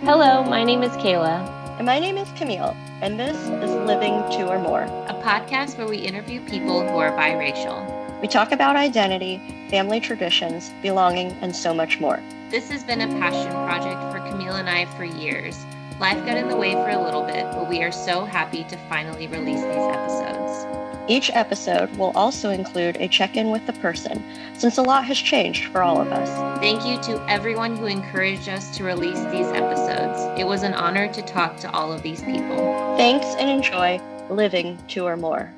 Hello, my name is Kayla, And my name is Camille, and this is Living Two or More. a podcast where we interview people who are biracial. We talk about identity, family traditions, belonging, and so much more. This has been a passion project for Camille and I for years. Life got in the way for a little bit, but we are so happy to finally release these episodes. Each episode will also include a check in with the person, since a lot has changed for all of us. Thank you to everyone who encouraged us to release these episodes. It was an honor to talk to all of these people. Thanks and enjoy Living Two or More.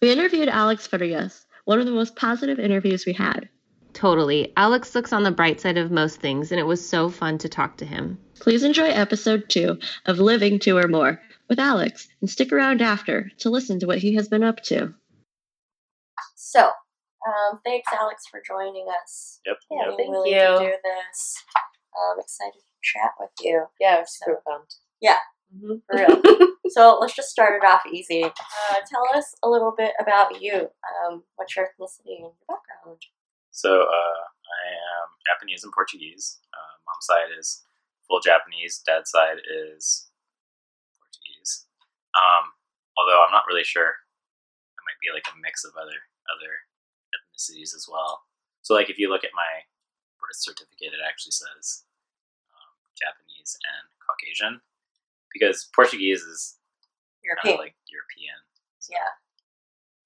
We interviewed Alex Farias, one of the most positive interviews we had. Totally. Alex looks on the bright side of most things, and it was so fun to talk to him. Please enjoy episode two of Living Two or More with Alex and stick around after to listen to what he has been up to. So, um, thanks, Alex, for joining us. Yep. Yeah, yep. Thank willing you. to do this. I'm excited to chat with you. Yeah, I was super pumped. Yeah. Mhm. For real. so let's just start it off easy. Uh, tell us a little bit about you. Um, what's your ethnicity and your background? So uh, I am Japanese and Portuguese. Uh, mom's side is full Japanese. Dad's side is Portuguese. Um, although I'm not really sure. It might be like a mix of other other ethnicities as well. So like if you look at my birth certificate, it actually says um, Japanese and Caucasian because Portuguese is kind European. of like European. So- Yeah.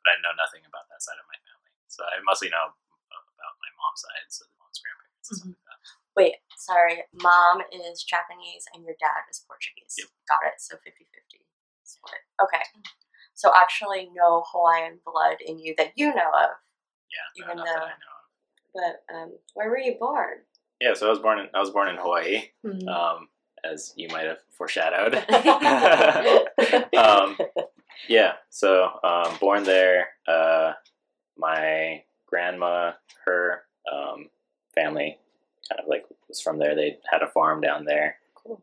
but I know nothing about that side of my family. So I mostly know about my mom's side, so the mom's grandparents and stuff like that. Wait, sorry. Mom is Japanese and your dad is Portuguese. Yep. Got it. So 50 50 Okay. So actually, no Hawaiian blood in you that you know of. Yeah, no, Even that though- I know. of. But um, where were you born? Yeah, so I was born in I was born in Hawaii, Mhm. um, as you might have foreshadowed. um, yeah, so um, born there. Uh, my grandma, her um, family, kind of like was from there. They had a farm down there.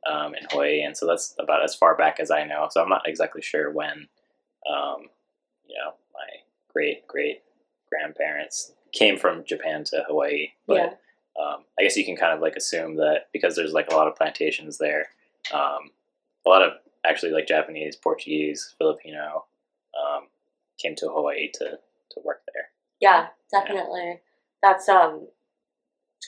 Um, in Hawaii, and so that's about as far back as I know. So I'm not exactly sure when, um, you know, my great great grandparents came from Japan to Hawaii, but Yeah. um, I guess you can kind of like assume that because there's like a lot of plantations there, um, a lot of actually like Japanese, Portuguese, Filipino um, came to Hawaii to, to work there. Yeah, definitely. That's um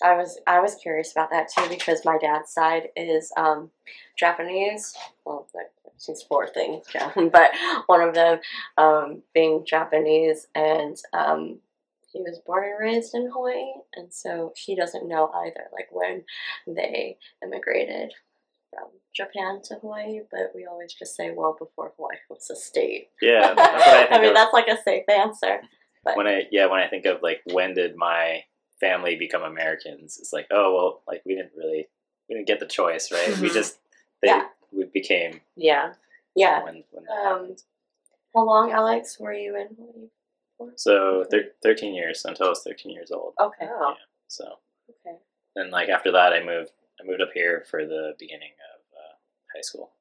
I was I was curious about that too because my dad's side is um Japanese. Well, like, she's four things, yeah, but one of them um being Japanese and um he was born and raised in Hawaii and so he doesn't know either like when they immigrated from Japan to Hawaii, but we always just say well before Hawaii was a state. Yeah, I I mean of that's like a safe answer. when I yeah when I think of like when did my family become Americans? It's like oh well like we didn't really we didn't get the choice right. We Mhm. just they Yeah. we became yeah. Yeah. when when Um. How long, Alex, were you in Hawaii for? So thir- thirteen years until I was thirteen years old. Okay. Oh. So Okay. then like after that I moved I moved up here for the beginning of uh, high school.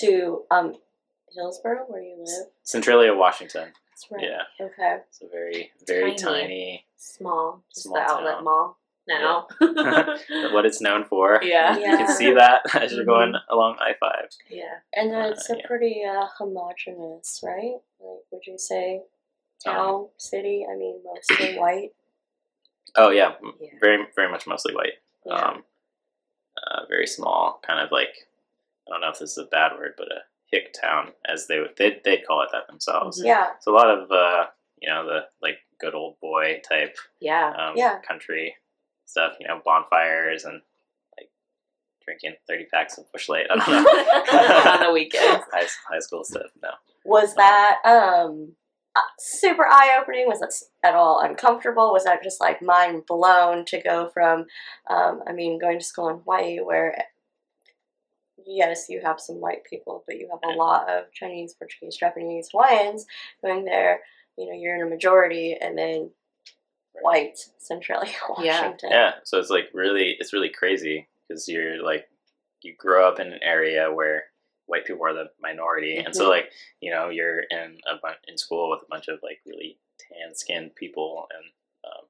To um, Hillsboro, where you live. Centralia, Washington. That's right. Yeah, Okay. it's a very very Tiny. tiny. Small. Just Small the outlet town. mall now. what it's known for. yeah. Yeah. You can see that as you're going along I five. Yeah. And Uh, it's a yeah. pretty uh, homogenous, right? Like, would you say Um, town, city? I mean, mostly white. Oh yeah, Yeah. very very much mostly white. Yeah. Um, uh, very small, kind of like I don't know if this is a bad word, but a hick town, as they would they they'd call it that themselves. Yeah. it's a lot of uh, you know the like good old boy type Yeah. um, Yeah. country stuff. You know bonfires and like drinking thirty packs of Busch Light. I don't know On the weekends. high, high school stuff. No. Was that um uh, super eye opening? Was that at all uncomfortable? Was that just like mind blown to go from, um, I mean, going to school in Hawaii where, yes, you have some white people, but you have a lot of Chinese, Portuguese, Japanese, Hawaiians going there. You know, you're in a majority, and then white Centralia, Washington. Yeah, so it's like really, it's really crazy because you're like, you grow up in an area where white people are the minority, and so Mhm. like, you know, you're in a bunch in school with a bunch of like really tan skinned people, and um,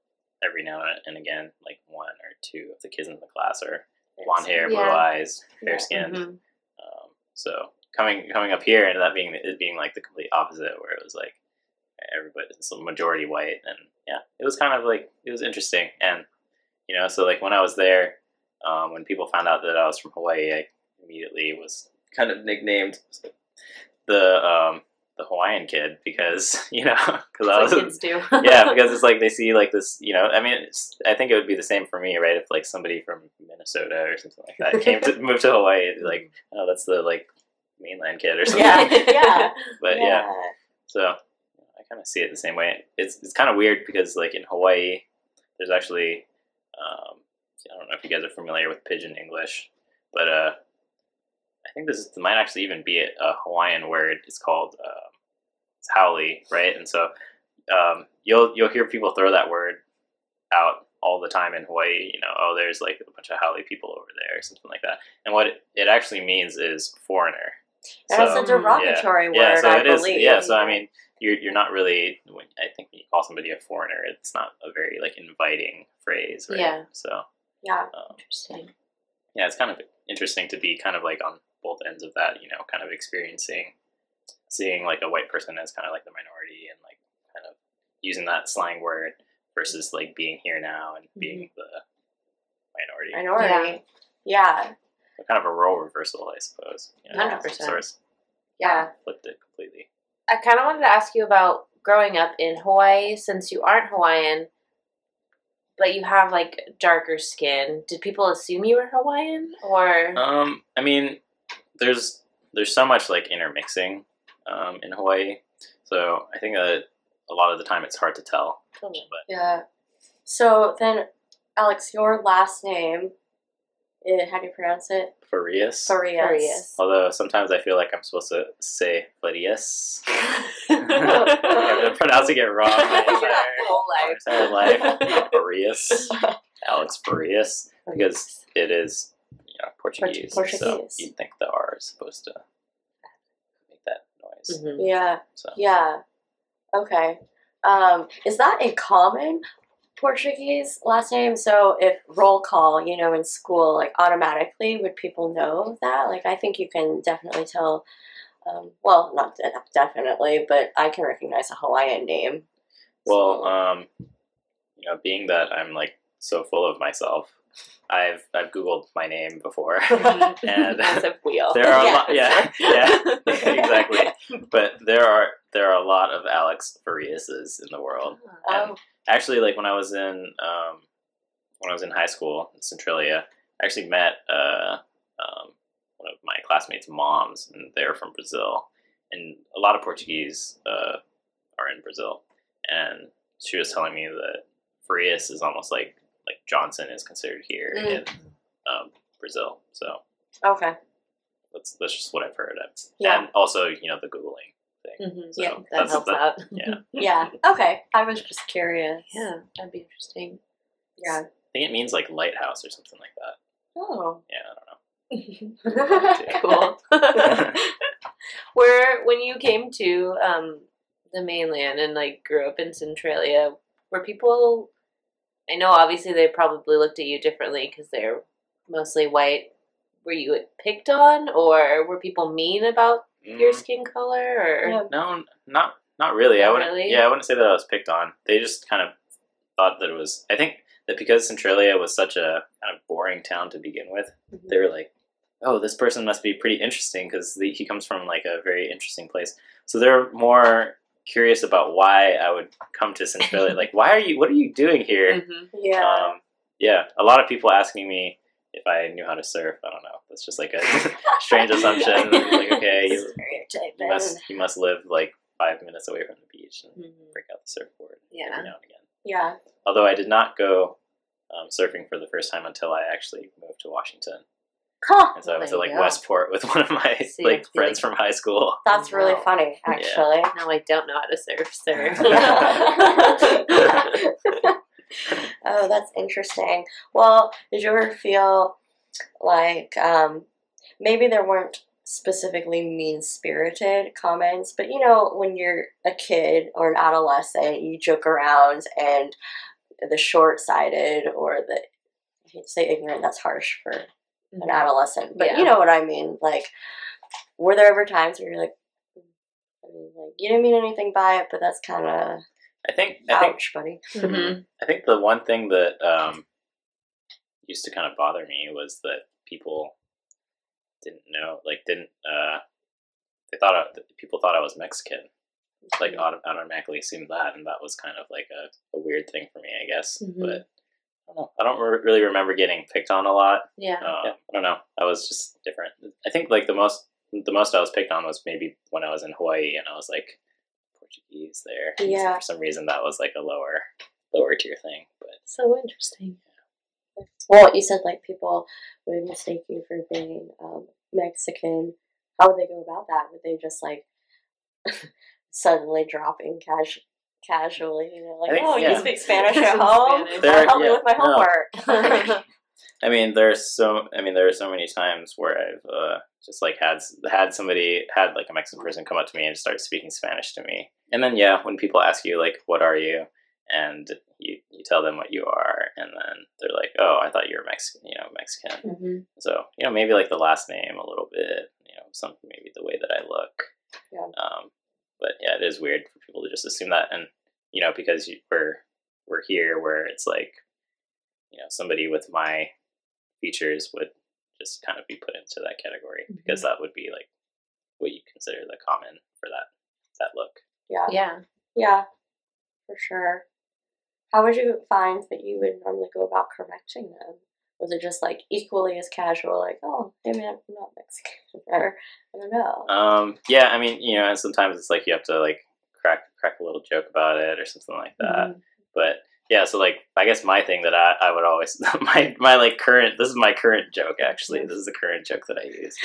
every now and again, like one or two of the kids in the class They're blonde hair, blue Yeah. eyes, fair skinned. Mhm. Um, so coming coming up here and that being it being like the complete opposite, where it was like everybody, it's a majority white, and yeah, it was kind of like it was interesting, and you know, so like when I was there, um, when people found out that I was from Hawaii, I immediately was kind of nicknamed the um, the Hawaiian kid because you know because I was kids do. yeah, because it's like they see like this, you know. I mean, it's, I think it would be the same for me, right? If like somebody from Minnesota or something like that came to move to Hawaii, like, oh, that's the like mainland kid or something. Yeah, yeah. But yeah, so I kind of see it the same way. It's it's kind of weird because like in Hawaii, there's actually um, I don't know if you guys are familiar with Pidgin English, but uh, I think this might actually even be a, Hawaiian word. It's called um, it's haole, right? And so um, you'll you'll hear people throw that word out all the time in Hawaii. You know, oh, there's like a bunch of haole people over there, or something like that. And what it, it actually means is foreigner. That's So- a derogatory yeah, word, so I it is. believe. Yeah, so I mean, you're you're not really. When, I think when you call somebody a foreigner, it's not a very like inviting phrase, right? Yeah. So yeah. um, Interesting. yeah, it's kind of interesting to be kind of like on both ends of that. You know, kind of experiencing, seeing like a white person as kind of like the minority, and like kind of using that slang word versus like being here now and being the minority. Minority. Yeah. Kind of a role reversal, I suppose. You know, 100%. Yeah. flipped it completely. I kind of wanted to ask you about growing up in Hawaii since you aren't Hawaiian, but you have like darker skin. Did people assume you were Hawaiian or? Um, I mean, there's there's so much like intermixing um, in Hawaii, so I think that a lot of the time it's hard to tell. But Yeah. So then, Alex, your last name, eh, how do you pronounce it? Farias, Farias. Farias. although sometimes I feel like I'm supposed to say Farias. I've been pronouncing it wrong my entire, Whole my life. entire life. Farias, Alex Farias, because it is you know Portuguese, so Portuguese. you'd think the R is supposed to make that noise. Mhm. Yeah. So Yeah. Okay. Um, is that a common Portuguese last name? So if roll call, you know, in school, like automatically, would people know that? Like, I think you can definitely tell. Um, well, not de- definitely, but I can recognize a Hawaiian name. Well, So- um, you know, being that I'm like so full of myself, I've I've googled my name before, and As if we all. there are a Yeah. lot, yeah, yeah, exactly. But there are there are a lot of Alex Fariases in the world. Oh, actually, like when I was in um, when I was in high school in Centralia, I actually met uh, um, one of my classmates' moms, and they're from Brazil, and a lot of Portuguese uh, are in Brazil, and she was telling me that Farias is almost like like Johnson is considered here Mm. in um, Brazil. So okay. that's that's just what I've heard. Yeah. And also, you know, the googling thing. Mhm. So Yeah, That helps that- out. Yeah, Yeah. Okay. I was just curious. Yeah, that'd be interesting. Yeah. I think it means like lighthouse or something like that. Oh. Yeah, I don't know. cool. Where when you came to um, the mainland and like grew up in Centralia, were people? I know obviously they probably looked at you differently because they're mostly white. Were you picked on, or were people mean about your Mm, skin color? Or Yeah. no, not not really. I wouldn't. really? Yeah, I wouldn't say that I was picked on. They just kind of thought that it was. I think that because Centralia was such a kind of boring town to begin with, Mm-hmm. they were like, "Oh, this person must be pretty interesting because he comes from like a very interesting place." So they're more curious about why I would come to Centralia. like, why are you? What are you doing here? Mhm. Yeah. Um, yeah, a lot of people asking me if I knew how to surf. I don't know. That's just like a strange assumption. like, okay, you, you must you must live like five minutes away from the beach and Mhm. break out the surfboard Yeah. every now and again. Yeah. Although I did not go um, surfing for the first time until I actually moved to Washington, Huh. and so I was there at like go. Westport with one of my So like have friends like- from high school. That's really Wow. funny, actually. Now I don't know how to surf, sir. oh, that's interesting. Well, did you ever feel like um, maybe there weren't specifically mean spirited comments, but you know, when you're a kid or an adolescent, you joke around and the short sighted or the, I hate to say ignorant, that's harsh for an adolescent. But Yeah. you know what I mean. Like, were there ever times where you're like, I mean, like you didn't mean anything by it, but that's kind of I think I think ouch, buddy. Mm-hmm. I think the one thing that um, used to kind of bother me was that people didn't know, like, didn't uh, they thought I, that people thought I was Mexican, like auto- automatically assumed that, and that was kind of like a, a weird thing for me, I guess. Mhm. But I don't know. I don't re- really remember getting picked on a lot. Yeah. Uh, I don't know. I was just different. I think like the most the most I was picked on was maybe when I was in Hawaii and I was like Portuguese there. And so Yeah. for some reason, that was like a lower lower tier thing. But So interesting. Well, you said like people would mistake you for being um, Mexican. How would they go about that? Would they just like suddenly drop in casu- casually? You know, like, think- oh, yeah. you speak Spanish at home? Spanish. There- Help me with my no. homework. I mean, there's so I mean, there are so many times where I've uh, just like had had somebody had like a Mexican person come up to me and start speaking Spanish to me, and then yeah, when people ask you like, "What are you?" and you you tell them what you are, and then they're like, "Oh, I thought you were Mexican," you know, Mexican. hmm So you know, maybe like the last name a little bit, you know, something maybe the way that I look. Yeah. Um, but yeah, it is weird for people to just assume that, and you know, because you, we're we're here where it's like, you know, somebody with my features would just kind of be put into that category mm-hmm. because that would be like what you consider the common for that that look. Yeah. yeah. Yeah, for sure. How would you find that you would normally go about correcting them? Was it just like equally as casual, like, oh, man, I'm not Mexican, or I don't know. Um, yeah, I mean, you know, and sometimes it's like you have to like crack crack a little joke about it or something like that. Mhm. but yeah so like i guess my thing that i, I would always my my like current this is my current joke actually this is the current joke that i use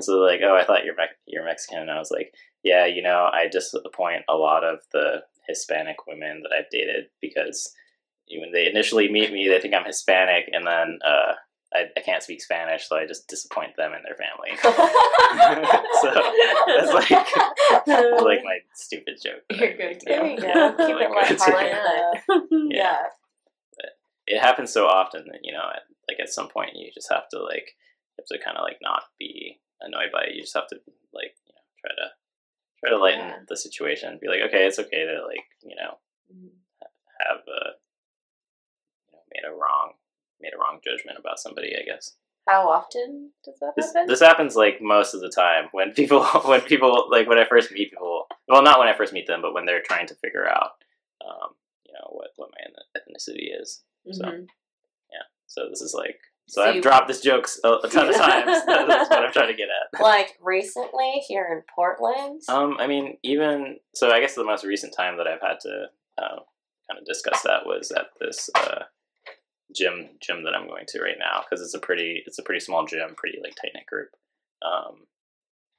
so like oh i thought you're Me- you're mexican and i was like yeah you know i disappoint a lot of the hispanic women that i've dated because when they initially meet me they think i'm hispanic and then uh I, I can't speak Spanish, so I just disappoint them and their family. so that's like that's like my stupid joke. You're good make, too. there you go. Keep it Like, lighthearted. Why though. Yeah. yeah. it happens so often that you know at, like at some point you just have to like you have to kind of like not be annoyed by it you just have to like you know try to try to lighten Yeah. the situation be like okay it's okay to like you know have uh you know made a wrong made a wrong judgment about somebody i guess How often does that this, happen? this happens like most of the time when people when people like when i first meet people well not when i first meet them but when they're trying to figure out um you know what what my ethnicity is so Mhm. so this is like so, So I've dropped this jokes a, a ton of times. That's what I'm trying to get at. Like recently here in Portland. Um, I mean, even so, I guess the most recent time that I've had to uh, kind of discuss that was at this uh, gym gym that I'm going to right now because it's a pretty it's a pretty small gym, pretty like tight knit group. Um,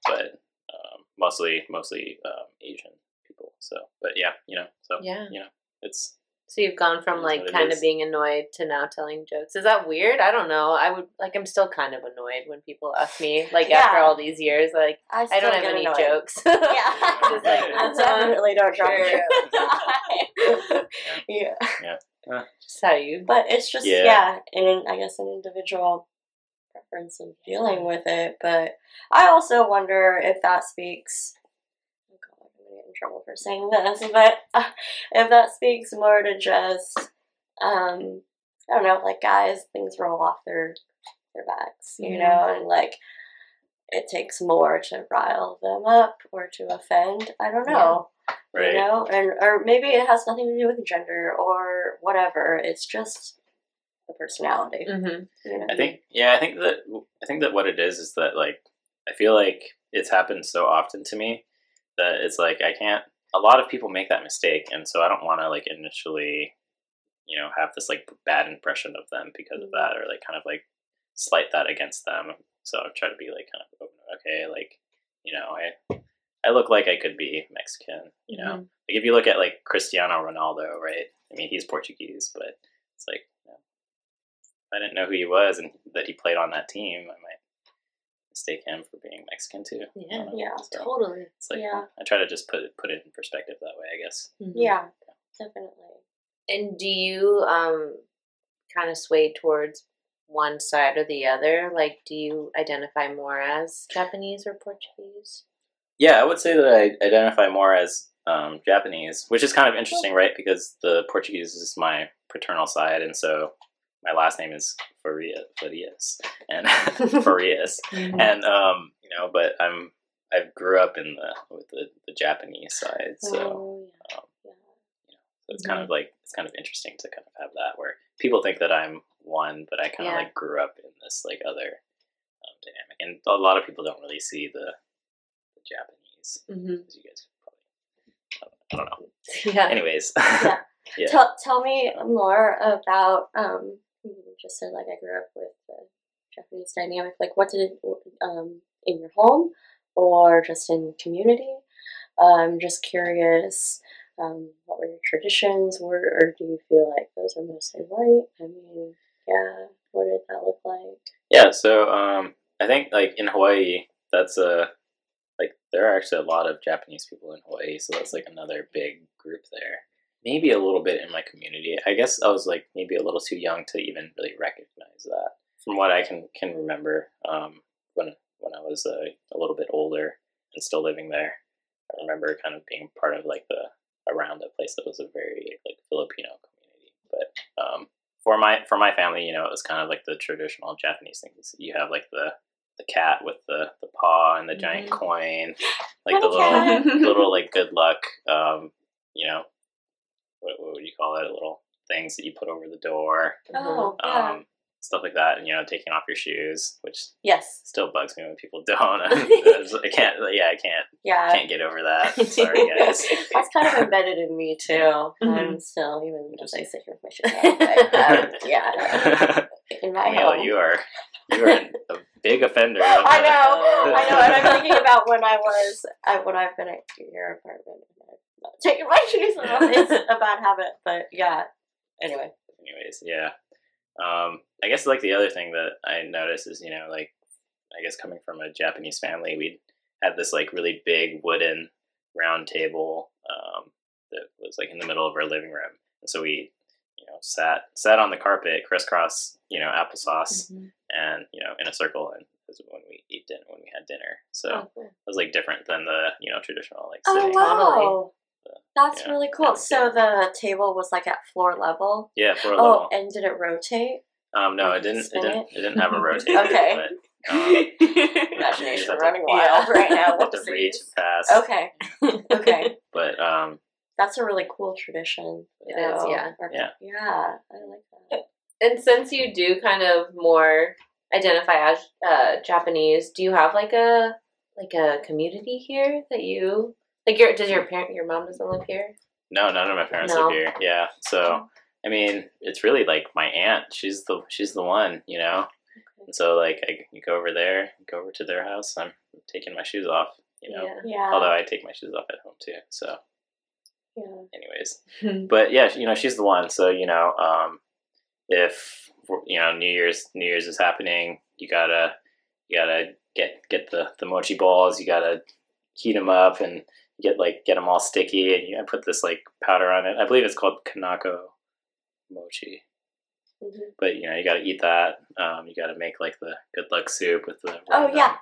but um, mostly mostly um, Asian people. So, but yeah, you know, so Yeah. you know, it's So you've gone from like what it kind of being annoyed to now telling jokes. Is that weird? I don't know. I would like I'm still kind of annoyed when people ask me like after all these years like I, I don't have any annoyed. jokes. Yeah, Just like, I definitely don't drop Sure. it. yeah, Just how you but it's just Yeah. yeah, and I guess an individual preference of dealing with it. But I also wonder if that speaks. Oh God, I'm gonna get in trouble for saying this, but uh, if that speaks more to just, um, I don't know, like guys, things roll off their their backs, you Mhm. know, and like it takes more to rile them up or to offend. I don't know right. you know and or maybe it has nothing to do with gender or whatever it's just the personality hmm you know? I think yeah, I think that I think that what it is is that like I feel like it's happened so often to me that it's like I can't a lot of people make that mistake and so I don't want to like initially you know have this like bad impression of them because of that or like kind of like slight that against them. So I try to be like kind of okay, like you know, I I look like I could be Mexican, you know. Mhm. Like if you look at like Cristiano Ronaldo, right? I mean, he's Portuguese, but it's like you know, if I didn't know who he was and that he played on that team, I might mistake him for being Mexican too. Yeah. don't. Yeah, So Totally. it's like Yeah. I try to just put it put it in perspective that way, I guess. Mhm. yeah definitely And do you um kind of sway towards one side or the other? Like, do you identify more as Japanese or Portuguese? Yeah, I would say that I identify more as um, Japanese, which is kind of interesting, right? Because the Portuguese is my paternal side, and so my last name is Faria, Farias, and Farias, and um, you know, but I'm I grew up in the with the, the Japanese side, so Oh, yeah. um, yeah. so it's kind of like it's kind of interesting to kind of have that where people think that I'm one, but I kind of like grew up in this like other um, dynamic, and a lot of people don't really see the Japanese. Mm-hmm. As you guys probably, I don't know. Yeah. Anyways, Yeah. Yeah. Tell, tell me more about, um, just said like I grew up with the Japanese dynamic. Like, what did it, um, in your home or just in community? I'm just curious, um, what were your traditions? Were, or do you feel like those are mostly white? I mean, yeah, what did that look like? Yeah, so um, I think like in Hawaii, that's a like there are actually a lot of Japanese people in Hawaii, so that's like another big group there. Maybe a little bit in my community. I guess I was like maybe a little too young to even really recognize that. From what I can can remember, um, when when I was uh, a little bit older and still living there, I remember kind of being part of like the around a place that was a very like Filipino community. But um, for my for my family, you know, it was kind of like the traditional Japanese things. You have like the the cat with the, the paw and the giant Mhm. coin, like the Little little cat. little like good luck, um, you know, what, what would you call it? Little things that you put over the door, Oh, yeah. um, stuff like that, and you know, taking off your shoes, which yes. still bugs me when people don't. I can't, yeah, I can't Yeah. can't get over that. Sorry, guys. That's kind of embedded in me too. I'm Mhm. still, even as I sit here with my shoes on, but, um, yeah, in my Camille, home. you are you are a big offender. I know, I know, and I'm thinking about when I was, I, when I've been at your apartment and I've not taken my shoes off. It's a bad habit, but yeah. Anyway, anyways, yeah. Um, I guess like the other thing that I noticed is, you know, like I guess coming from a Japanese family, we had this like really big wooden round table um, that was like in the middle of our living room, and so we, you know, sat sat on the carpet, crisscross, you know, applesauce, Mm-hmm. and you know, in a circle, and is when we eat dinner when we had dinner. So oh, cool. it was like different than the you know traditional like Oh, wow. That's Yeah, really cool. was So the table was like at floor level. Yeah, floor Oh, level. and did it rotate? Um, no, it didn't. It didn't. it? It didn't have a rotate. Okay. But, um, Imagination running wild right now. have to reach pass. Okay. Okay. But um, That's a really cool tradition. It is, though. yeah. Or- Yeah. Yeah, I like that. And since you do kind of more identify as uh, Japanese, do you have like a like a community here that you like? Your does your parent your mom doesn't live here? no, none of my parents No. live here. Yeah, so I mean, it's really like my aunt. She's the she's the one, you know. And so like I you go over there, go over to their house. I'm taking my shoes off, you know. Yeah. Although I take my shoes off at home too. So, yeah. anyways, but yeah, you know, she's the one. So you know, um, if you know New Year's New Year's is happening, you gotta you gotta get get the the mochi balls. You gotta heat them up and get like get them all sticky, and you gotta put this like powder on it. I believe it's called kinako mochi. Mhm. But you know, you gotta eat that. Um, you gotta make like the good luck soup with the Oh, yeah.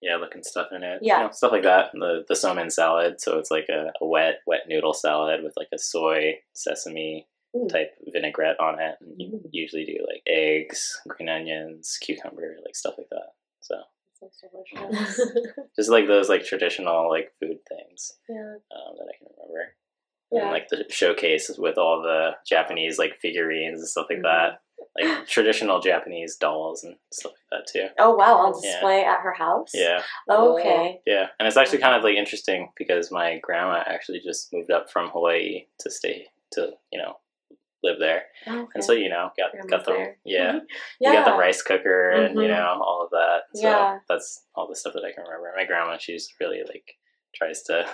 Yeah, looking stuff in it. Yeah. you know, stuff like that. And the the somen salad, so it's like a, a wet wet noodle salad with like a soy sesame Mm. type vinaigrette on it. And you Mm. usually do like eggs, green onions, cucumber, like stuff like that. So just like those like traditional like food things yeah. um, that I can remember. Yeah. And like the showcase with all the Japanese like figurines and stuff like Mhm. that. Like traditional Japanese dolls and stuff like that too. Oh wow, on Yeah. display at her house. Yeah. Oh, okay. Yeah. And it's actually kind of like interesting because my grandma actually just moved up from Hawaii to stay to, you know, live there. okay. And so, you know, got Grandma's got the there. yeah. yeah. You got the rice cooker and you Mhm. know, all of that. So Yeah. that's all the stuff that I can remember. My grandma, she's really like tries to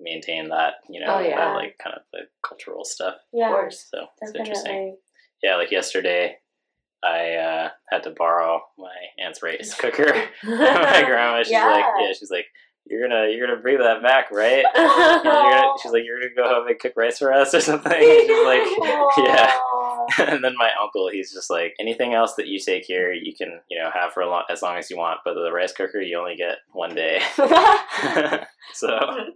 maintain that, you know, Oh, yeah. that, like kind of the cultural stuff. Yeah. Of course. So it's interesting. Yeah, like yesterday I uh, had to borrow my aunt's rice cooker. my grandma, she's like, Yeah. yeah, she's like, you're gonna you're gonna bring that back, right? You're gonna, she's like, you're gonna go home and cook rice for us or something. And she's like, yeah. Aw. and then my uncle, he's just like, anything else that you take here, you can, you know, have for a long, as long as you want, but the rice cooker, you only get one day. so,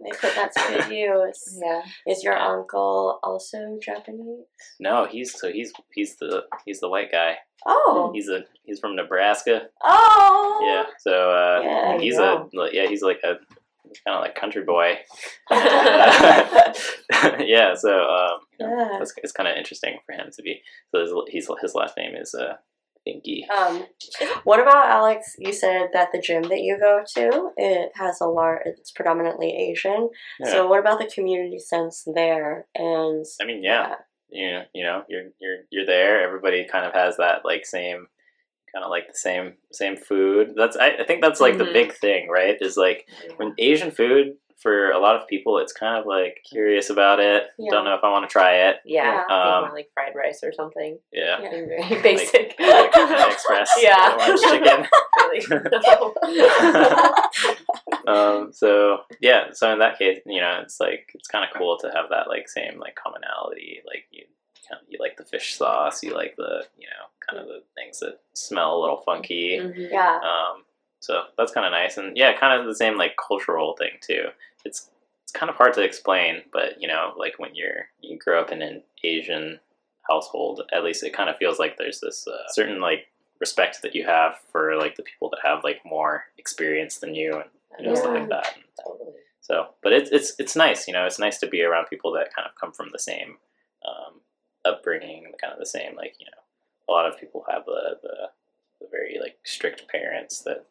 they put that to good use. Yeah. Is your Yeah. uncle also Japanese? no, he's, so he's, he's the, he's the white guy. Oh. He's a, he's from Nebraska. Oh. Yeah. So, uh, Yeah, he's go. a, yeah, he's like a, kind of like country boy. yeah. So, um, you know, Yeah. it's, it's kind of interesting for him to be. So his, he's, his last name is uh, Binky. Um, what about Alex? You said that the gym that you go to it has a large. It's predominantly Asian. Yeah. So what about the community sense there? And I mean, yeah, you know, you know, you're you're you're there. Everybody kind of has that like same, kind of like the same same food. That's I, I think that's like the Mhm. big thing, right? Is like when Asian food for a lot of people, it's kind of like curious about it. Yeah. Don't know if I want to try it. Yeah. Yeah. I think Um, more like fried rice or something. Yeah. Yeah. Very basic. like Panda Express, Yeah. orange chicken. Um, so yeah, so in that case, you know, it's like it's kind of cool to have that like same like commonality. Like you, kind of, you like the fish sauce, you like the you know kind of the things that smell a little funky. Mhm. yeah. Um, so that's kind of nice, and yeah, kind of the same like cultural thing too. It's it's kind of hard to explain, but you know, like when you're you grow up in an Asian household, at least it kind of feels like there's this uh, certain like respect that you have for like the people that have like more experience than you and you know stuff like that. And Totally. so, but it's it's it's nice, you know, it's nice to be around people that kind of come from the same um, upbringing, kind of the same like you know, a lot of people have the the, the very like strict parents that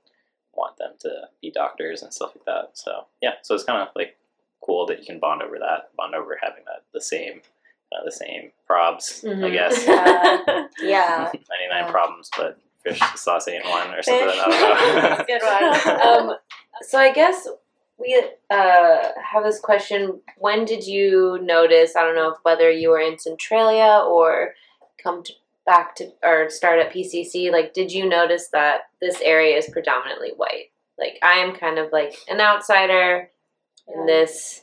want them to be doctors and stuff like that. So yeah, so it's kind of like cool that you can bond over that, bond over having that the same. Uh, the same probs, I Mhm. guess. Yeah. Yeah. Ninety nine Yeah. problems, but fish sauce ain't one or something. Fish. I don't know. Good one. um, so I guess we uh, have this question. When did you notice? I don't know if whether you were in Centralia or come to, back to or start at PCC. Like, did you notice that this area is predominantly white? Like, I am kind of like an outsider in this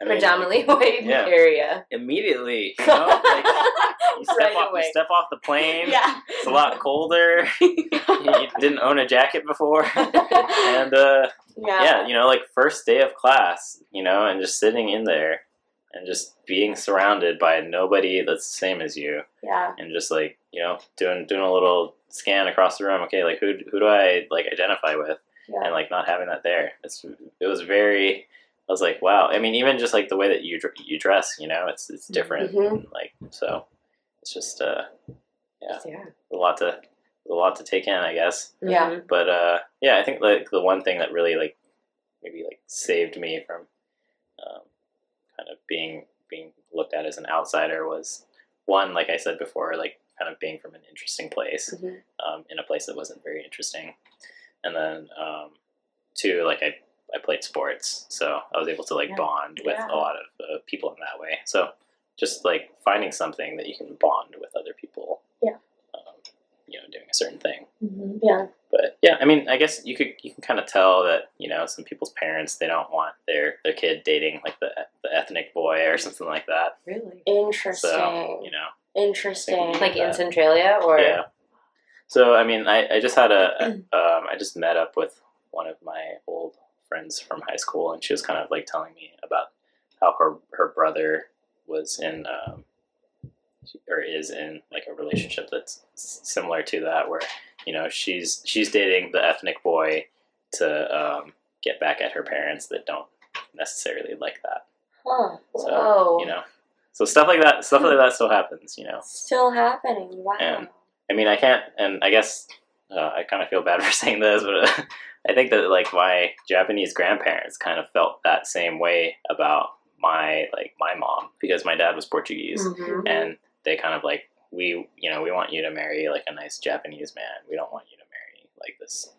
I mean, predominantly white yeah. area. immediately. You know, like, you step Right off, away. you step off the plane. yeah. It's a lot colder. you didn't own a jacket before, and uh, Yeah. yeah, you know, like first day of class, you know, and just sitting in there and just being surrounded by nobody that's the same as you, Yeah. and just like you know, doing doing a little scan across the room. Okay, like who who do I like identify with, Yeah. and like not having that there. It's it was very. I was like, wow. I mean, even just like the way that you you dress, you know, it's it's different. Mhm. and, like so, it's just uh, Yeah. yeah. a lot to a lot to take in, I guess. Yeah. Mhm. But uh, yeah, I think like the one thing that really like maybe like saved me from um, kind of being being looked at as an outsider was one, like I said before, like kind of being from an interesting place Mhm. um, in a place that wasn't very interesting, and then um, two, like I I played sports, so I was able to like Yeah. bond with Yeah. a lot of uh, people in that way. So just like finding something that you can bond with other people. Yeah. Um, you know, doing a certain thing Mhm. Yeah. but yeah, I mean, I guess you could you can kind of tell that you know some people's parents they don't want their their kid dating like the the ethnic boy or something like that. Really? Interesting. So you know, Interesting. Like in Centralia or yeah. So I mean, I, I just had a um, I just met up with one of my old friends from high school, and she was kind of like telling me about how her her brother was in um, or is in like a relationship that's similar to that, where you know she's she's dating the ethnic boy to um, get back at her parents that don't necessarily like that. Huh. So Whoa. you know, so stuff like that, stuff like that still happens. You know. Still happening. Wow. And- I mean, I can't, and I guess uh, I kind of feel bad for saying this, but uh, I think that like my Japanese grandparents kind of felt that same way about my like my mom because my dad was Portuguese, Mhm. and they kind of like we you know we want you to marry like a nice Japanese man. We don't want you to marry like this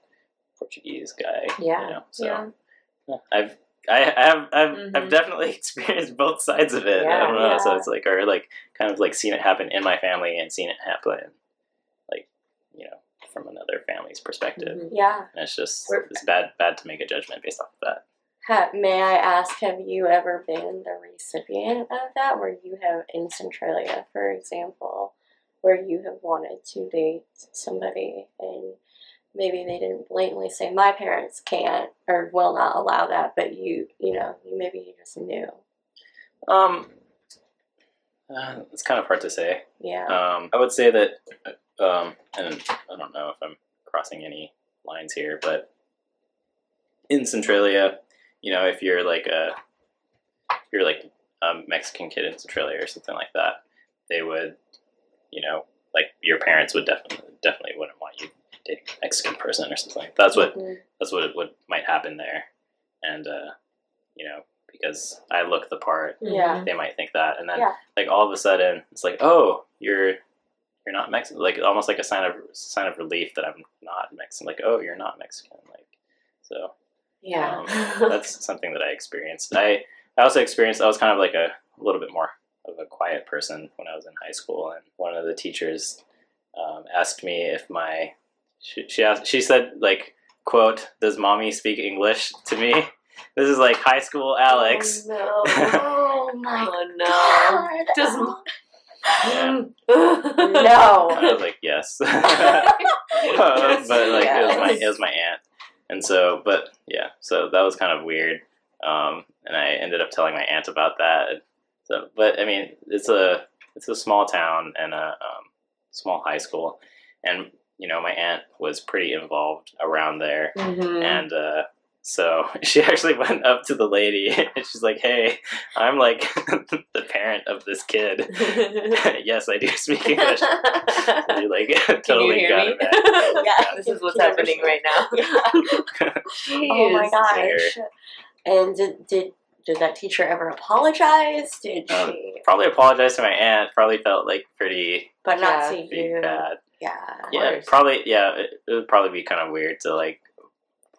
Portuguese guy. Yeah. You know? So yeah. yeah, I've I have I've, Mhm. I've definitely experienced both sides of it. I don't know. So it's like or like kind of like seen it happen in my family and seen it happen like you know from another family's perspective. Mhm. Yeah. And it's just We're- it's bad bad to make a judgment based off of that. Ha, may I ask, have you ever been the recipient of that, where you have in Centralia, for example, where you have wanted to date somebody and maybe they didn't blatantly say my parents can't or will not allow that, but you you know you maybe you just knew. Um, uh, it's kind of hard to say. Yeah. Um, I would say that, um, and I don't know if I'm crossing any lines here, but in Centralia, you know, if you're like a, if you're like a Mexican kid in Centralia or something like that, they would, you know, like your parents would definitely definitely wouldn't want you dating a Mexican person or something. That's what Mhm. that's what what might happen there, and uh, you know, because I look the part, Yeah. they might think that, and then Yeah. like all of a sudden it's like, oh, you're you're not Mexican, like almost like a sign of sign of relief that I'm not Mexican. Like, oh, you're not Mexican, like so. Yeah. Um, that's something that I experienced. I I also experienced I was kind of like a, a little bit more of a quiet person when I was in high school, and one of the teachers um, asked me if my she she, asked, she said like quote Does mommy speak English to me? This is like high school Alex. Oh, Oh my no. god. Does Yeah. no. I was like yes, Uh, but like it was my it was my aunt, and so but yeah, so that was kind of weird. Um, and I ended up telling my aunt about that. So, but I mean, it's a it's a small town and a um, small high school, and you know, my aunt was pretty involved around there, Mhm. and uh, so she actually went up to the lady and she's like, "Hey, I'm like the parent of this kid. yes, I do speak English." And you like Can you totally hear got me? it. Yeah. this is what's happening right now. Oh my gosh. And did did did that teacher ever apologize? Did Um, she? Probably apologized to my aunt. Probably felt like pretty, But not yeah, to you. bad. Yeah. Yeah, probably. Yeah, it, it would probably be kind of weird to like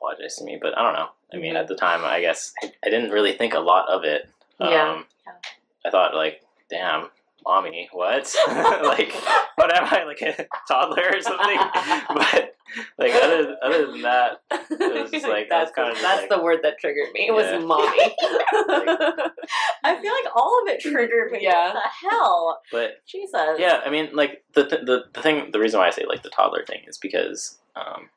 apologize to me, but I don't know. I mean, at the time, I guess I, I didn't really think a lot of it. Um, Yeah. Yeah. I thought like, damn, mommy, what? like, what am I like a toddler or something? but like other other than that, it was just like- that's kinda that's like- the word that triggered me. It was Yeah. mommy. I feel like all of it triggered me. Yeah. What the hell? but Jesus. yeah, I mean, like the th- the the thing, the reason why I say like the toddler thing is because um,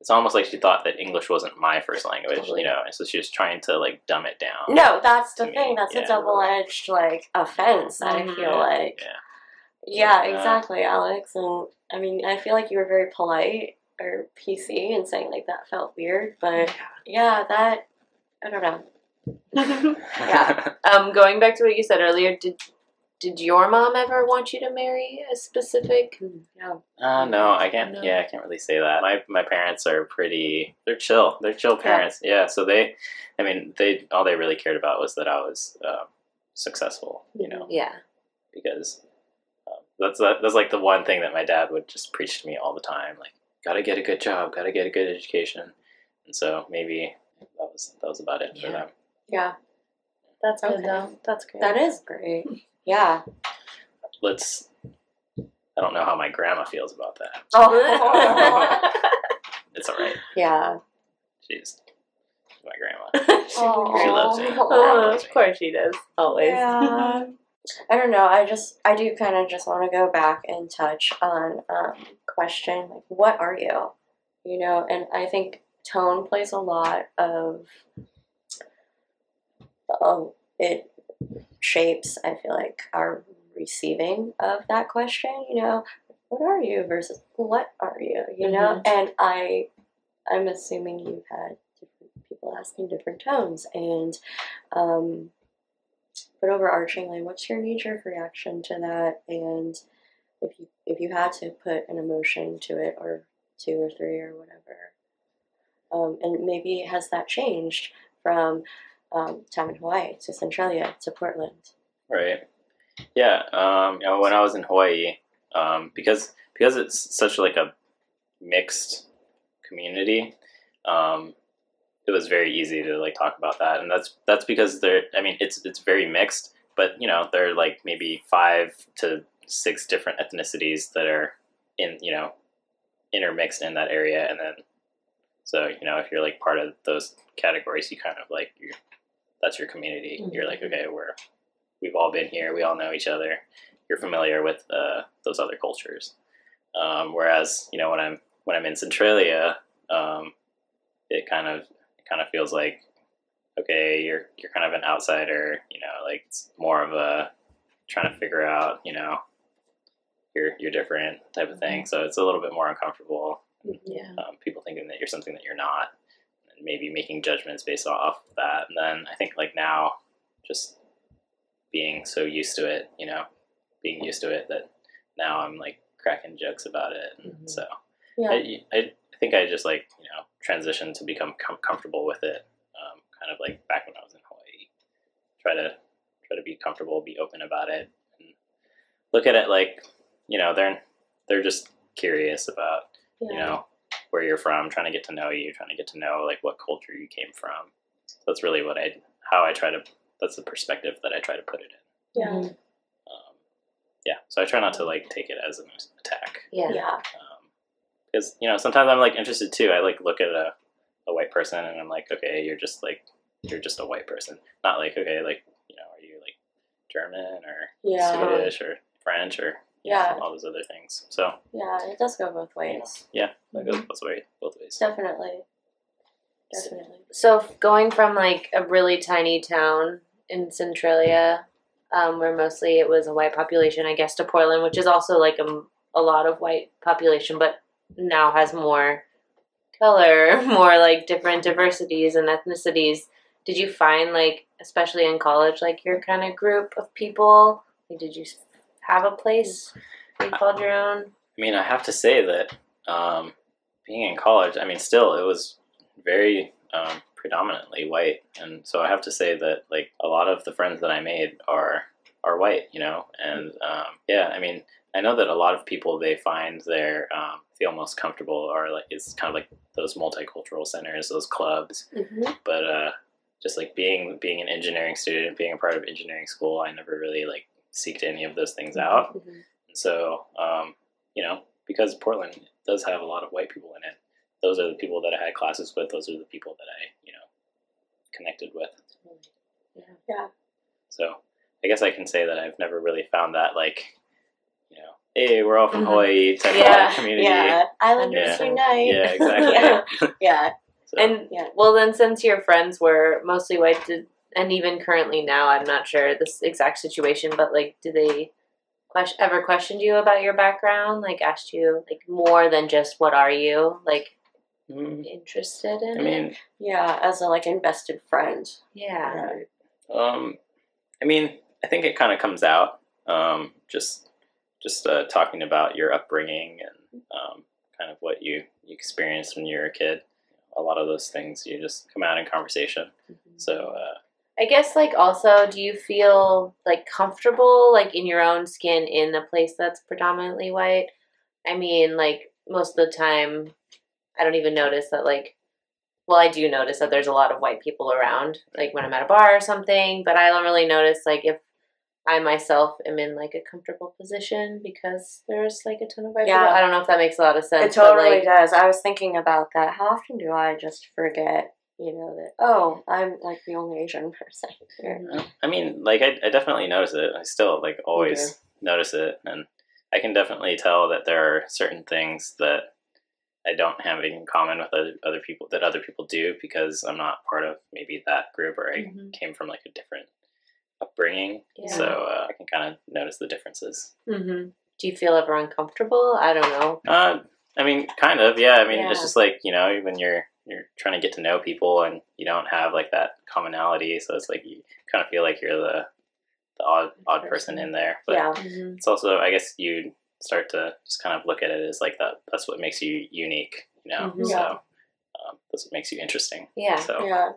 it's almost like she thought that English wasn't my first language, Totally. you know, and so she was trying to like dumb it down. No, that's the To me, thing. That's yeah. a double edged like offense. I Mhm. feel like. Yeah. Yeah, Yeah. exactly, Alex. And I mean, I feel like you were very polite or PC and saying like that felt weird, but yeah, that I don't know. Yeah. Um, going back to what you said earlier, did did your mom ever want you to marry a specific? Yeah. Uh, no, I can't. No. Yeah, I can't really say that. My my parents are pretty. They're chill. They're chill parents. Yeah. So they, I mean, they all they really cared about was that I was um, successful. You know, Yeah. because um, that's that's like the one thing that my dad would just preach to me all the time. Like, gotta get a good job. Gotta get a good education. And so maybe that was that was about it for them. Yeah. That's good, good though. though. That's great. That is great. Yeah. Let's. I don't know how my grandma feels about that. Oh. It's all right. yeah. She's my grandma. She loves me. Oh, of course she does. Always. Yeah. I don't know. I just, I do kind of just want to go back and touch on um, question like, what are you? You know, and I think tone plays a lot of, of it shapes. I feel like are receiving of that question. You know, what are you versus what are you? You know, and I, I'm assuming you've had different people asking different tones and. Um, but overarchingly, what's your knee jerk reaction to that? And if you if you had to put an emotion to it, or two or three or whatever, um, and maybe has that changed from um, time in Hawaii to Centralia to Portland? Right. Yeah. Um, you know, when I was in Hawaii, um, because because it's such like a mixed community, um, it was very easy to like talk about that, and that's that's because they're. I mean, it's it's very mixed, but you know, there are like maybe five to six different ethnicities that are in you know intermixed in that area, and then so you know if you're like part of those categories, you kind of like you that's your community. You're like, okay, we're we've all been here, we all know each other, you're familiar with uh, those other cultures. Um, whereas you know when I'm when I'm in Centralia, um, it kind of it kind of feels like okay, you're you're kind of an outsider. You know, like it's more of a trying to figure out. You know, you're you're different type of thing. So it's a little bit more uncomfortable. Yeah. Um, people thinking that you're something that you're not, maybe making judgments based off of that. And then I think like now, just being so used to it, you know, being used to it that now I'm like cracking jokes about it. And Mhm. so Yeah. I, I think I just like you know transitioned to become com- comfortable with it. Um, kind of like back when I was in Hawaii, try to try to be comfortable, be open about it, and look at it like you know they're they're just curious about yeah. you know where you're from, trying to get to know you, trying to get to know like what culture you came from. So that's really what I how I try to. That's the perspective that I try to put it in. Yeah. Um, yeah, so I try not to like take it as an attack Yeah. Yeah. because you know sometimes I'm like interested too. I like look at a, a white person and I'm like, okay, you're just like you're just a white person, not like okay, like you know, are you like German or Yeah. Swedish or French or you know, Yeah. all those other things. So Yeah. It does go both ways. yeah, that goes both ways. Both ways. Definitely. Definitely. So f- going from like a really tiny town in Centralia, um, where mostly it was a white population, I guess, to Portland, which is also like a, a lot of white population, but now has more color, more like different diversities and ethnicities. Did you find like, especially in college, like your kind of group of people? Like, did you s- have a place you called your own? I mean, I have to say that um, being in college, I mean, still it was very um, predominantly white, and so I have to say that like a lot of the friends that I made are are white, you know, and um, yeah, I mean, I know that a lot of people they find their um, feel most comfortable are like it's kind of like those multicultural centers, those clubs, Mm-hmm. but uh, just like being being an engineering student, being a part of engineering school, I never really like seeked any of those things out. Mm-hmm. And so, um, you know, because Portland does have a lot of white people in it, those are the people that I had classes with. Those are the people that I, you know, connected with. Yeah. So I guess I can say that I've never really found that like, you know, hey, we're all from Mhm. Hawaii type Yeah, of community. Yeah. Islanders Yeah. unite. Yeah, exactly. yeah. Yeah. So, And Yeah. well, then since your friends were mostly white, did, and even currently now, I'm not sure this exact situation, but like, do they question ever questioned you about your background? Like, asked you like more than just what are you like mm, interested in? I mean, Yeah. As a like invested friend. yeah, Um, I mean, I think it kind of comes out um, just just uh, talking about your upbringing and um, kind of what you, you experienced when you were a kid. A lot of those things you just come out in conversation. So uh, I guess like also, do you feel like comfortable like in your own skin in a place that's predominantly white? I mean, like most of the time, I don't even notice that like. Well, I do notice that there's a lot of white people around, like when I'm at a bar or something. But I don't really notice like if I myself am in like a comfortable position because there's like a ton of white Yeah. people. I don't know if that makes a lot of It sense. but, totally like, does. I was thinking about that. How often do I just forget, you know, that, oh, I'm like the only Asian person here? uh, I mean, like I, I definitely notice it. I still like always notice it, and I can definitely tell that there are certain things that I don't have in common with other, other people that other people do because I'm not part of maybe that group or I Mhm. came from like a different upbringing. Yeah. So uh, I can kind of notice the differences. Mhm. Do you feel ever uncomfortable? I don't know. Uh, I mean, kind of, yeah. I mean, it's just like you know, when you're you're trying to get to know people and you don't have like that commonality, so it's like you kind of feel like you're the the odd odd person in there. But yeah. Mhm. it's also, I guess, you start to just kind of look at it as like that. That's what makes you unique, you know. Mhm. So Yeah. um, that's what makes you interesting. Yeah. So Yeah.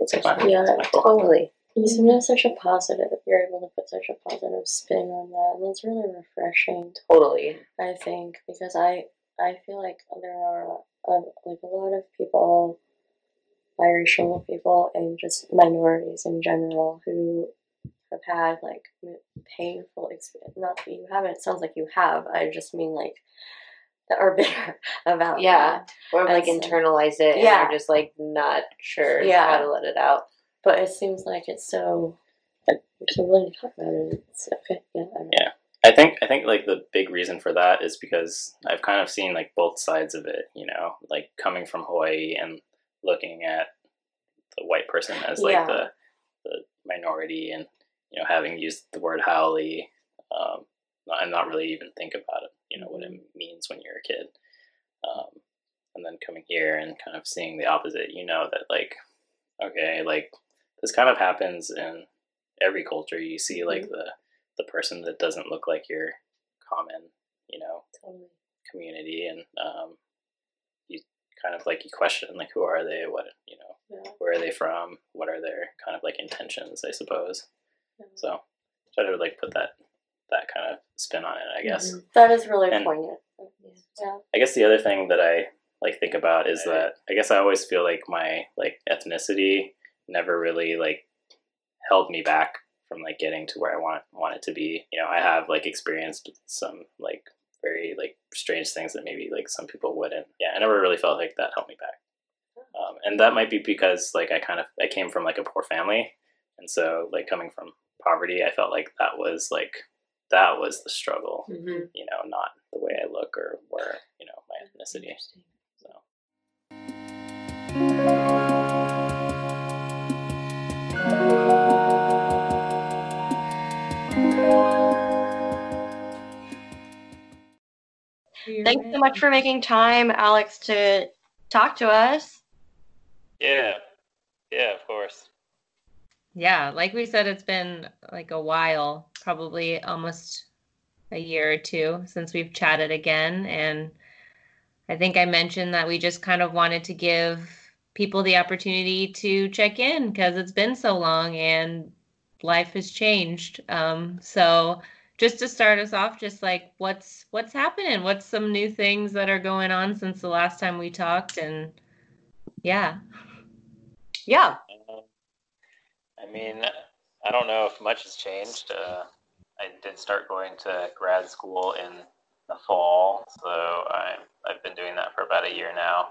it's like my, Yeah, it's my goal. Totally. You seem to have such a positive, you're able to put such a positive spin on that. And that's really refreshing, Totally. I think, because I I feel like there are uh, like a lot of people, biracial people, and just minorities in general who have had like painful experience. Not that you haven't. It sounds like you have. I just mean like that are bitter about Yeah. that. Or like so- internalize it and Yeah. are just like not sure Yeah. how to let it out. But it seems like it's so If you're willing to talk about it, it's okay. Yeah. I mean, Yeah. I think I think like the big reason for that is because I've kind of seen like both sides of it, you know, like coming from Hawaii and looking at the white person as like Yeah. the the minority and you know having used the word haole um, and not really even think about it, you know, what it means when you're a kid. Um, and then coming here and kind of seeing the opposite, you know that like okay, like this kind of happens in every culture. You see like the the person that doesn't look like your common, you know, totally. community, and um, you kind of like you question like who are they, what you know, Yeah. where are they from, what are their kind of like intentions, I suppose. Yeah. So try to like put that that kind of spin on it, I guess. Mhm. That is really And- poignant. Yeah. I guess the other thing that I like think about is that I guess I always feel like my like ethnicity never really like held me back from like getting to where I want want it to be. You know, I have like experienced some like very like strange things that maybe like some people wouldn't. Yeah, I never really felt like that held me back. Um, and that might be because like I kind of I came from like a poor family, and so like coming from poverty, I felt like that was like that was the struggle Mm-hmm. you know, not the way I look or where, you know, my ethnicity. Thanks so much for making time, Alex, to talk to us. Yeah. Yeah, of course. Yeah, like we said, it's been like a while, probably almost a year or two since we've chatted again. And I think I mentioned that we just kind of wanted to give people the opportunity to check in because it's been so long and life has changed. Um, so just to start us off, just like what's what's happening? What's some new things that are going on since the last time we talked? And yeah. Yeah. Um, I mean, I don't know if much has changed. Uh, I did start going to grad school in the fall, so I, I've been doing that for about a year now.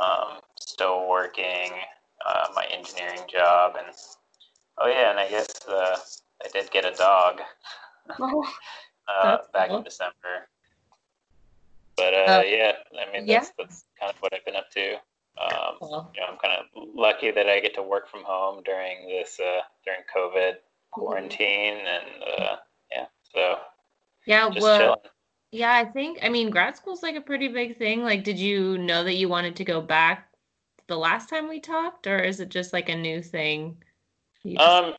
Um, still working uh, my engineering job, and oh yeah, and I guess uh, I did get a dog. Oh, uh, back cool. in December. But uh, Uh, yeah, I mean yeah. that's that's kind of what I've been up to. Um, Well, you know, I'm kind of lucky that I get to work from home during this uh, during COVID quarantine, and uh, yeah, so yeah, well, chilling. Yeah, I think, I mean, grad school's like a pretty big thing. Like, did you know that you wanted to go back the last time we talked, or is it just like a new thing? Just- Um,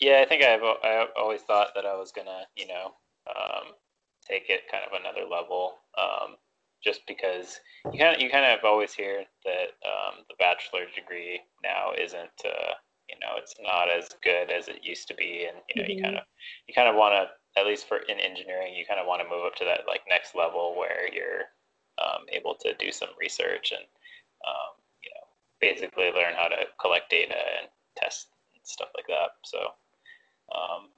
yeah, I think I've I always thought that I was gonna, you know, um, take it kind of another level. Um, just because you kind of you kind of always hear that um, the bachelor's degree now isn't, uh, you know, it's not as good as it used to be, and you know, you Mhm. kind of you kind of want to at least for in engineering, you kind of want to move up to that like next level where you're um, able to do some research and um, you know basically learn how to collect data and test and stuff like that. So um,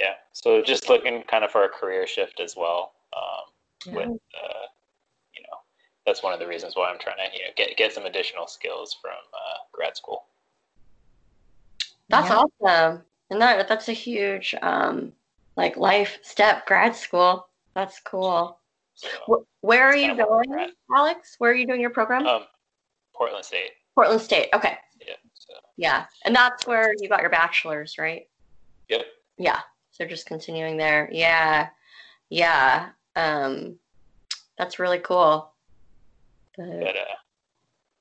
yeah, so just looking kind of for a career shift as well. Um, Yeah. with uh, you know that's one of the reasons why I'm trying to you know get get some additional skills from uh, grad school. That's Yeah. awesome. And that that's a huge um like life step, grad school. That's cool. So Where are you kind of where going. Alex? Where are you doing your program? um, Portland State, Portland State. Okay. Yeah. So Yeah. And that's where you got your bachelor's, right? yep. Yeah. So just continuing there. Yeah. Yeah. Um that's really cool. But But uh,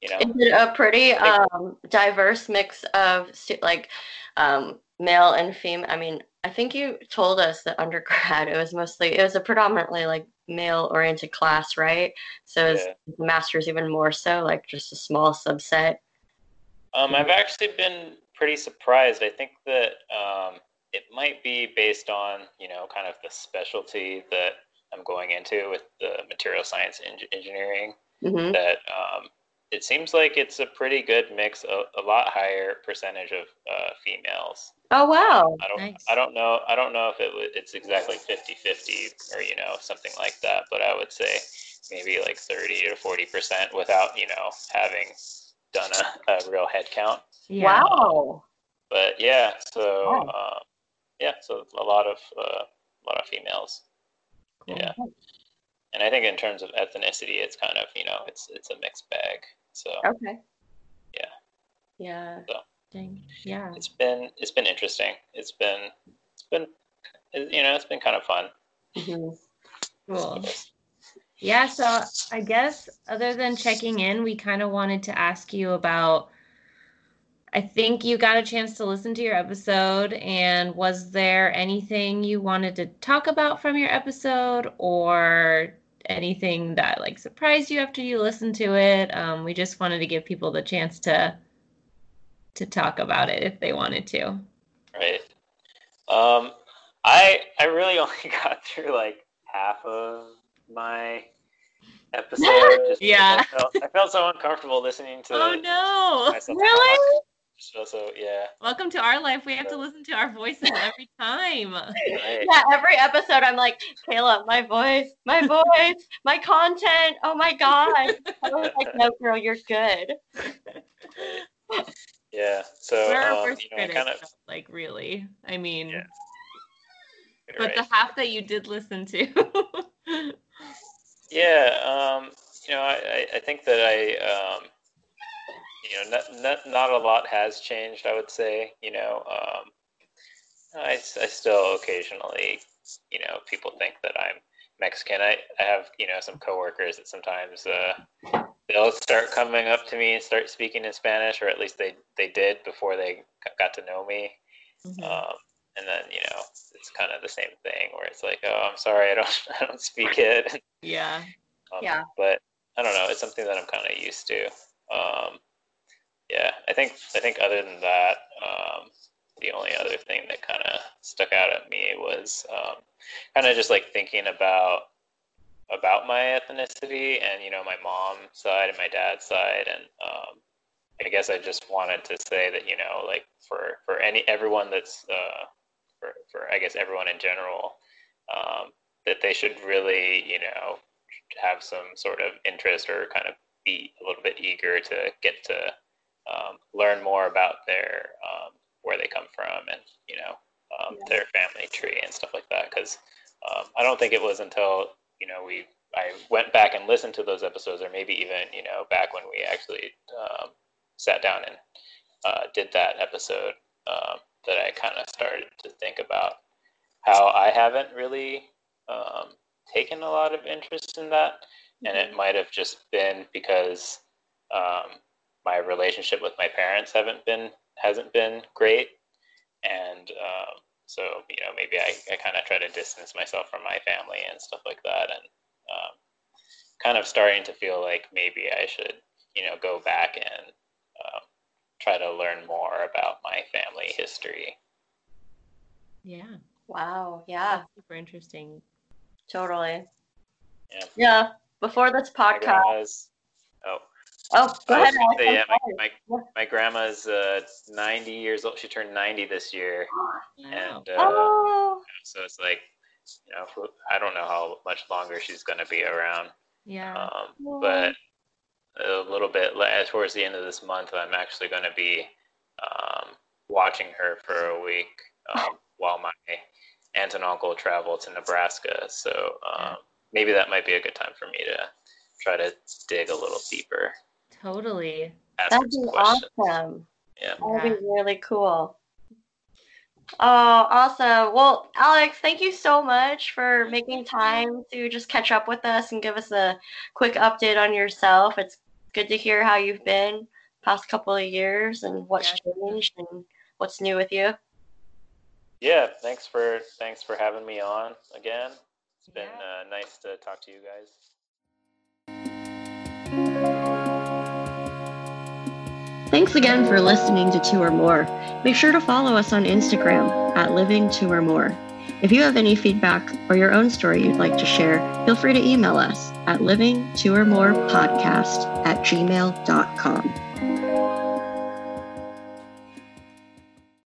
you know, is it a pretty um diverse mix of like um male and female? I mean, I think you told us that undergrad it was mostly it was a predominantly like male oriented class, right? So is Yeah. the master's even more so like just a small subset? Um, I've actually been pretty surprised. I think that um, it might be based on, you know, kind of the specialty that I'm going into with the material science en- engineering. hmm That um, it seems like it's a pretty good mix, a, a lot higher percentage of uh, females. Oh wow. I don't, Nice. I don't know, I don't know if it w- it's exactly 50-50 or you know something like that, but I would say maybe like 30 to 40 percent without you know having done a, a real head count. Yeah. Wow. but yeah, so uh, yeah, so a lot of uh, a lot of females. Cool. Yeah, and I think in terms of ethnicity, it's kind of you know it's it's a mixed bag. So okay. Yeah. Yeah. So, Dang. Yeah. It's been it's been interesting. It's been it's been you know it's been kind of fun. Mm-hmm. Cool. Yeah, so I guess other than checking in, we kind of wanted to ask you about. I think you got a chance to listen to your episode, and was there anything you wanted to talk about from your episode, or anything that like surprised you after you listened to it? Um, we just wanted to give people the chance to to talk about it if they wanted to. Right. Um, I I really only got through like half of my episode. Just yeah. I felt, I felt, so uncomfortable listening to. Oh no! Really? So, so yeah. Welcome to our life. We have to listen to our voices every time. Right. Yeah, every episode I'm like, Kayla, my voice, my voice, my content. Oh my god. I was like, no, girl, you're good. Yeah. So um, you know, kind of. like really. I mean, Yeah. But the half that you did listen to. Yeah, um, you know, I, I think that I, um, you know, not, not, not a lot has changed, I would say. You know, um, I, I still occasionally, you know, people think that I'm Mexican. I, I have, you know, some coworkers that sometimes uh, they'll start coming up to me and start speaking in Spanish, or at least they, they did before they got to know me. Mhm. Um, and then, you know, it's kind of the same thing where it's like, oh, I'm sorry, I don't, I don't speak it. yeah. Um, Yeah. But I don't know. It's something that I'm kind of used to. Um, yeah, I think I think other than that, um, the only other thing that kind of stuck out at me was um, kind of just like thinking about about my ethnicity and you know my mom's side and my dad's side and um, I guess I just wanted to say that you know like for for any everyone that's uh, for for I guess everyone in general um, that they should really you know have some sort of interest or kind of be a little bit eager to get to um, learn more about their um, where they come from and you know um, Yeah. their family tree and stuff like that because um, I don't think it was until you know we I went back and listened to those episodes or maybe even you know back when we actually um, sat down and uh, did that episode um, that I kind of started to think about how I haven't really um, taken a lot of interest in that, and it might have just been because um, my relationship with my parents haven't been hasn't been great, and um, so you know maybe I, I kind of try to distance myself from my family and stuff like that, and um, kind of starting to feel like maybe I should you know go back and um, try to learn more about my family history. Yeah. Wow. Yeah. That's super interesting. Totally. Yeah. Yeah. Before this podcast. grandma's. Oh, Oh, go ahead. say, yeah, my, my, my grandma's uh, 90 years old. She turned 90 this year. Wow. And uh, Oh. so it's like, you know, I don't know how much longer she's going to be around. yeah. Um, but a little bit towards the end of this month, I'm actually going to be um, watching her for a week um, while my aunt and uncle travel to Nebraska. So um, maybe that might be a good time for me to try to dig a little deeper. Totally. That'd be questions. awesome. Yeah. That would be really cool. Oh, awesome. Well, Alex, thank you so much for making time to just catch up with us and give us a quick update on yourself. It's good to hear how you've been past couple of years and what's Yeah. changed and what's new with you. Yeah, thanks for thanks for having me on again. It's been Yeah. uh, nice to talk to you guys. Thanks again for listening to Two or More. Make sure to follow us on Instagram at Living Two or More. If you have any feedback or your own story you'd like to share, feel free to email us at living two or more podcast at gmail.com.